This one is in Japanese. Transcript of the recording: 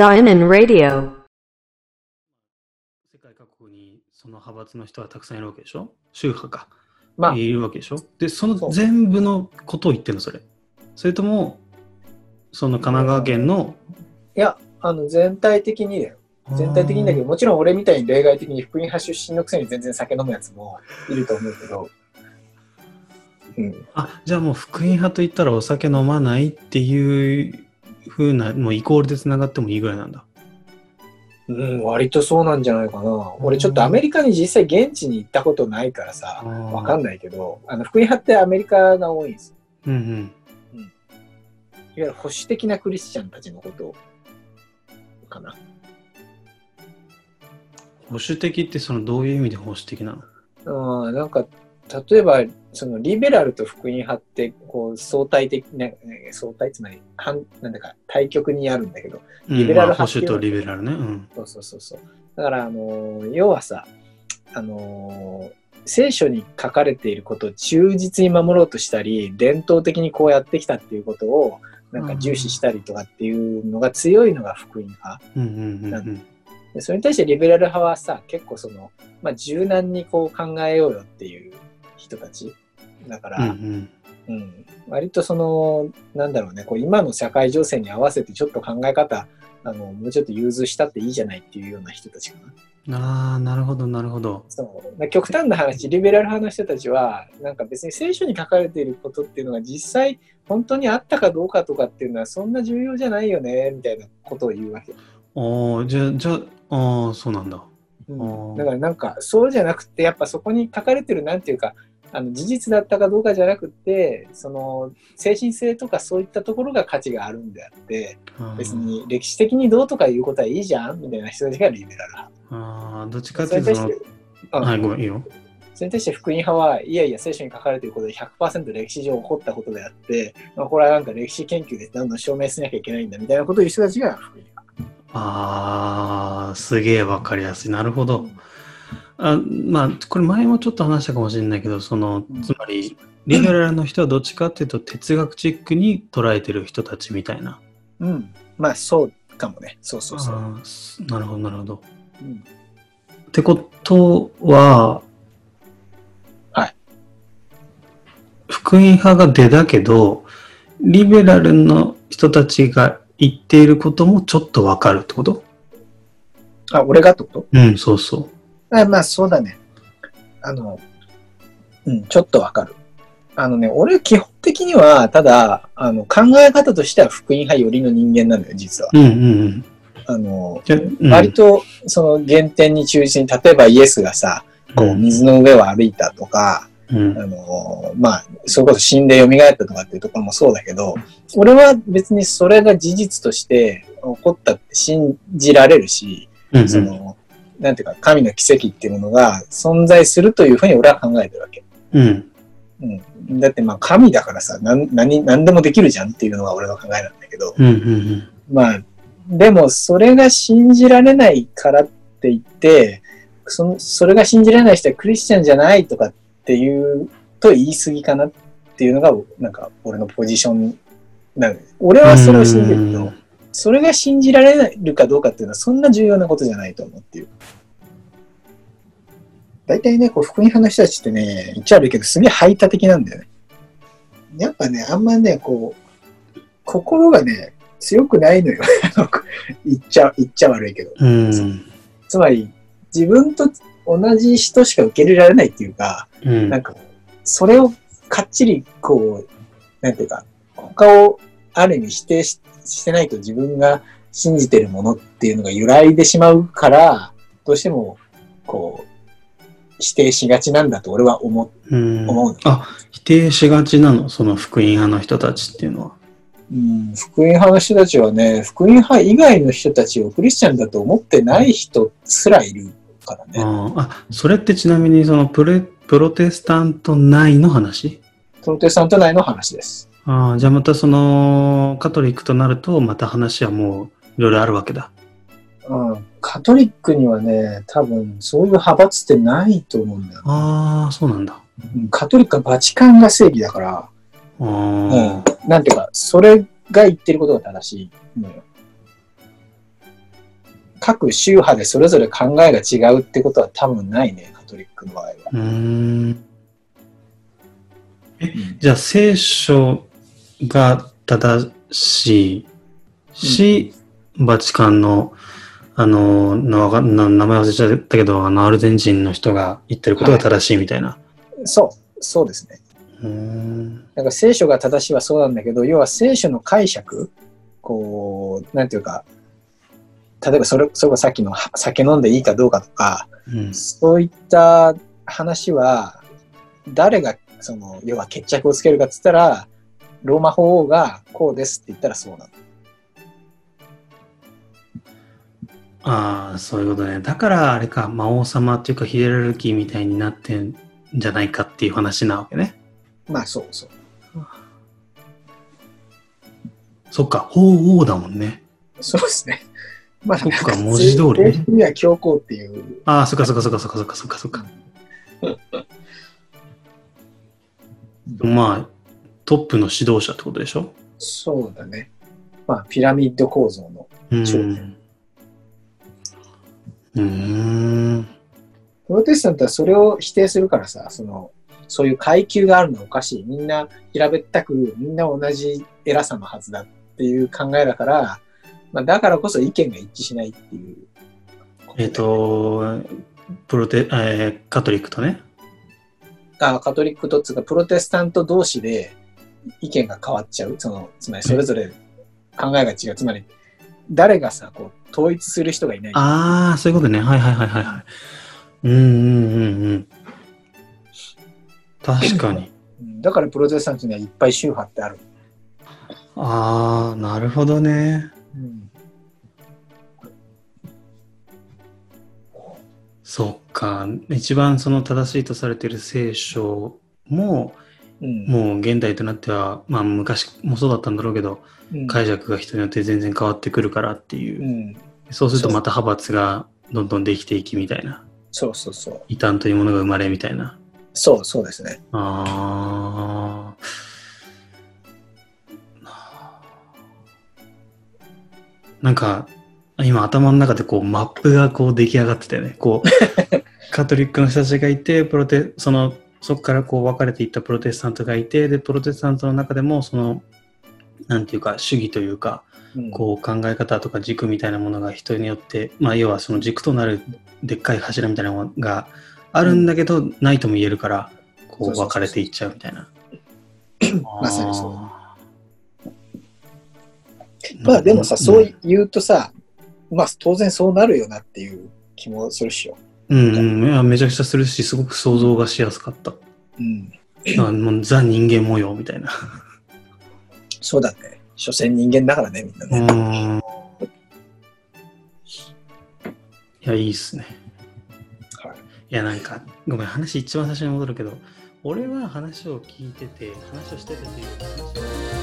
Zion Radio. 世界各国にその派閥の人はたくさんいるわけでしょ？宗派か。まあ、いるわけでしょ？で、その全部のことを言ってるの、それ。それとも、その神奈川県の、いや、あの、全体的にだよ。全体的にだけど、もちろん俺みたいに例外的に福音派出身のくせに全然酒飲むやつもいると思うけど、うん。あ、じゃあもう福音派といったらお酒飲まないっていう風な、もうイコールでつながってもいいぐらいなんだ。うん、割とそうなんじゃないかな。俺ちょっとアメリカに実際現地に行ったことないからさ、わかんないけど、あの、福音派ってアメリカが多いんですよ。うんうん。いわゆる保守的なクリスチャンたちのことかな。保守的ってそのどういう意味で保守的なの？うん、なんか、例えば、そのリベラルと福音派って、こう、相対的な、えー相対、つまり、反、なんだか、対極にあるんだけど、リベラルうんまあ保派っていうのは守とリベラルね。うん。そうそうそうそう。だから、あのー要はさ、あのー聖書に書かれていることを忠実に守ろうとしたり、伝統的にこうやってきたっていうことを、なんか重視したりとかっていうのが強いのが福音派。うんうんうんなうん。でそれに対してリベラル派はさ、結構その、まあ、柔軟にこう考えようよっていう人たち。だかうんら、うん割とその、なんだろうね、こう今の社会情勢に合わせてちょっと考え方、あの、もうちょっと融通したっていいじゃないっていうような人たちかな。うん。ああ、なるほど、なるほど。そうまあ極端な話、リベラル派の人たちは、なんか別に聖書に書かれていることっていうのが実際本当にあったかどうかとかっていうのはそんな重要じゃないよね、みたいなことを言うわけ。ああ、じゃあ、じゃあ、ああ、そうなんだ。うんだからなんかそうじゃなくて、やっぱそこに書かれてるなんていうか、あの事実だったかどうかじゃなくて、その精神性とかそういったところが価値があるんであって、別に歴史的にどうとかいうことはいいじゃんみたいな人たちがリベラル派。ああ、どっちかっていうとそのはい、ごめん、いいよ。それに対して福音派はいやいや聖書に書かれていることで100%歴史上起こったことであって、まあ、これはなんか歴史研究でどんどん証明しなきゃいけないんだみたいなことを言う人たちが福音派。ああ、すげえわかりやすい。なるほど。あまあ、これ前もちょっと話したかもしれないけど、そのうん、つまり、リベラルの人はどっちかっていうと哲学チックに捉えてる人たちみたいな。うん。まあそうかもね。そうそうそう。なるほど、なるほど。うんってことは、はい。福音派が出だけど、リベラルの人たちが言っていることもちょっとわかるってこと？あ、俺がってこと？うん、そうそう。あまあそうだね。あの、うん、ちょっとわかる。あのね、俺基本的には、ただ、あの、考え方としては福音派寄りの人間なのよ、実は。うんうんうん。あの、うん割と、その原点に忠実に、例えばイエスがさ、こう、水の上を歩いたとか、うんあの、まあ、それこそ死んで蘇ったとかっていうところもそうだけど、俺は別にそれが事実として起こったって信じられるし、うんその、なんていうか、神の奇跡っていうものが存在するというふうに俺は考えてるわけ。うん。うん。だってまあ神だからさ、なん何何でもできるじゃんっていうのが俺の考えなんだけど、うんうんまあ、でもそれが信じられないからって言って、そのそれが信じられない人はクリスチャンじゃないとかっていうと言い過ぎかなっていうのが、なんか俺のポジションなのよ俺はそれを信じるけどうん、それが信じられるかどうかっていうのはそんな重要なことじゃないと思うっていう。大体ね、こう福音派の人たちってね、言っちゃ悪いけど、すげえ排他的なんだよね。やっぱね、あんまね、こう、心がね、強くないのよ。言っちゃ、言っちゃ悪いけど。うん。つまり、自分と同じ人しか受け入れられないっていうか、うん。なんか、それをかっちり、こう、なんていうか、他をある意味否定ししてないと自分が信じてるものっていうのが揺らいでしまうから、どうしても、こう、否定しがちなんだと俺は思う。うん思うのあ、否定しがちなのその福音派の人たちっていうのは。うん、福音派の人たちはね、福音派以外の人たちをクリスチャンだと思ってない人すらいるからね。あーあ、それってちなみにそのプレプロテスタント内の話？プロテスタント内の話です。ああ、じゃあまたそのカトリックとなるとまた話はもういろいろあるわけだ。うん、カトリックにはね、多分そういう派閥ってないと思うんだよ。ああ、そうなんだ。うんカトリックはバチカンが正義だから、あうあ、ん、なんていうか、それが言ってることが正しいのよ。各宗派でそれぞれ考えが違うってことは多分ないね、カトリックの場合は。うーん。じゃあ聖書が正しいし、バチカンの、あの、名前忘れちゃったけど、あの、アルゼンチンの人が言ってることが正しいみたいな。そう、そうですね。うーん。なんか聖書が正しいはそうなんだけど、要は聖書の解釈、こう、なんていうか、例えばそれ、それこそさっきのは酒飲んでいいかどうかとか、うん。そういった話は、誰が、その、要は決着をつけるかって言ったら、ローマ法王がこうですって言ったらそうなの。ああ、そういうことね。だから、あれか、魔王様っていうか、ヒエラルキーみたいになってんじゃないかっていう話なわけね。まあそうそう。そっか、法王だもんね。そうですね。まあ、そっか文字通りには教皇っていう。ああ、そっかそっかそっかそっかそっかそっかそっか。まあ、トップの指導者ってことでしょ？そうだね。まあ、ピラミッド構造の。うん。そうん。プロテスタントはそれを否定するからさ、その、そういう階級があるのはおかしい。みんな平べったく、みんな同じ偉さのはずだっていう考えだから、まあ、だからこそ意見が一致しないっていう。えっ、と、プロテ、えーカトリックとね。あカトリックとつうか、プロテスタント同士で意見が変わっちゃう。その、つまりそれぞれ考えが違う。つまり、誰がさ、こう、統一する人がいない。ああ、そういうことね。はいはいはいはいはい。うんうんうんうん。確かに。うんだからプロテスタントにはいっぱい宗派ってある。ああ、なるほどね。うんそっか。一番その正しいとされている聖書も、うんもう現代となっては、まあ昔もそうだったんだろうけど、うん解釈が人によって全然変わってくるからっていうう。ん、そうするとまた派閥がどんどんできていきみたいな。そうそうそう。異端というものが生まれみたいな。そうそうですね。あーなんか、今頭の中でこうマップがこう出来上がってたよね。こう、カトリックの人たちがいて、プロテ、その、そこからこう分かれていったプロテスタントがいて、で、プロテスタントの中でも、その、なんていうか、主義というか、うん。こう考え方とか軸みたいなものが人によって、まあ要はその軸となるでっかい柱みたいなものがあるんだけど、ないとも言えるから、こそう分かれていっちゃうみたいな。まさにそう。まあでもさ、そうん。言うとさ、まあ当然そうなるよなっていう気もするっしょ。うんうん、いやめちゃくちゃするし、すごく想像がしやすかった。うん。あもうザ人間模様みたいな。そうだね。所詮人間だからね、みんなうね。ん。いや、いいっすね。はいいや、なんか、ごめん、話一番最初に戻るけど、俺は話を聞いてて、話をしててっていう話を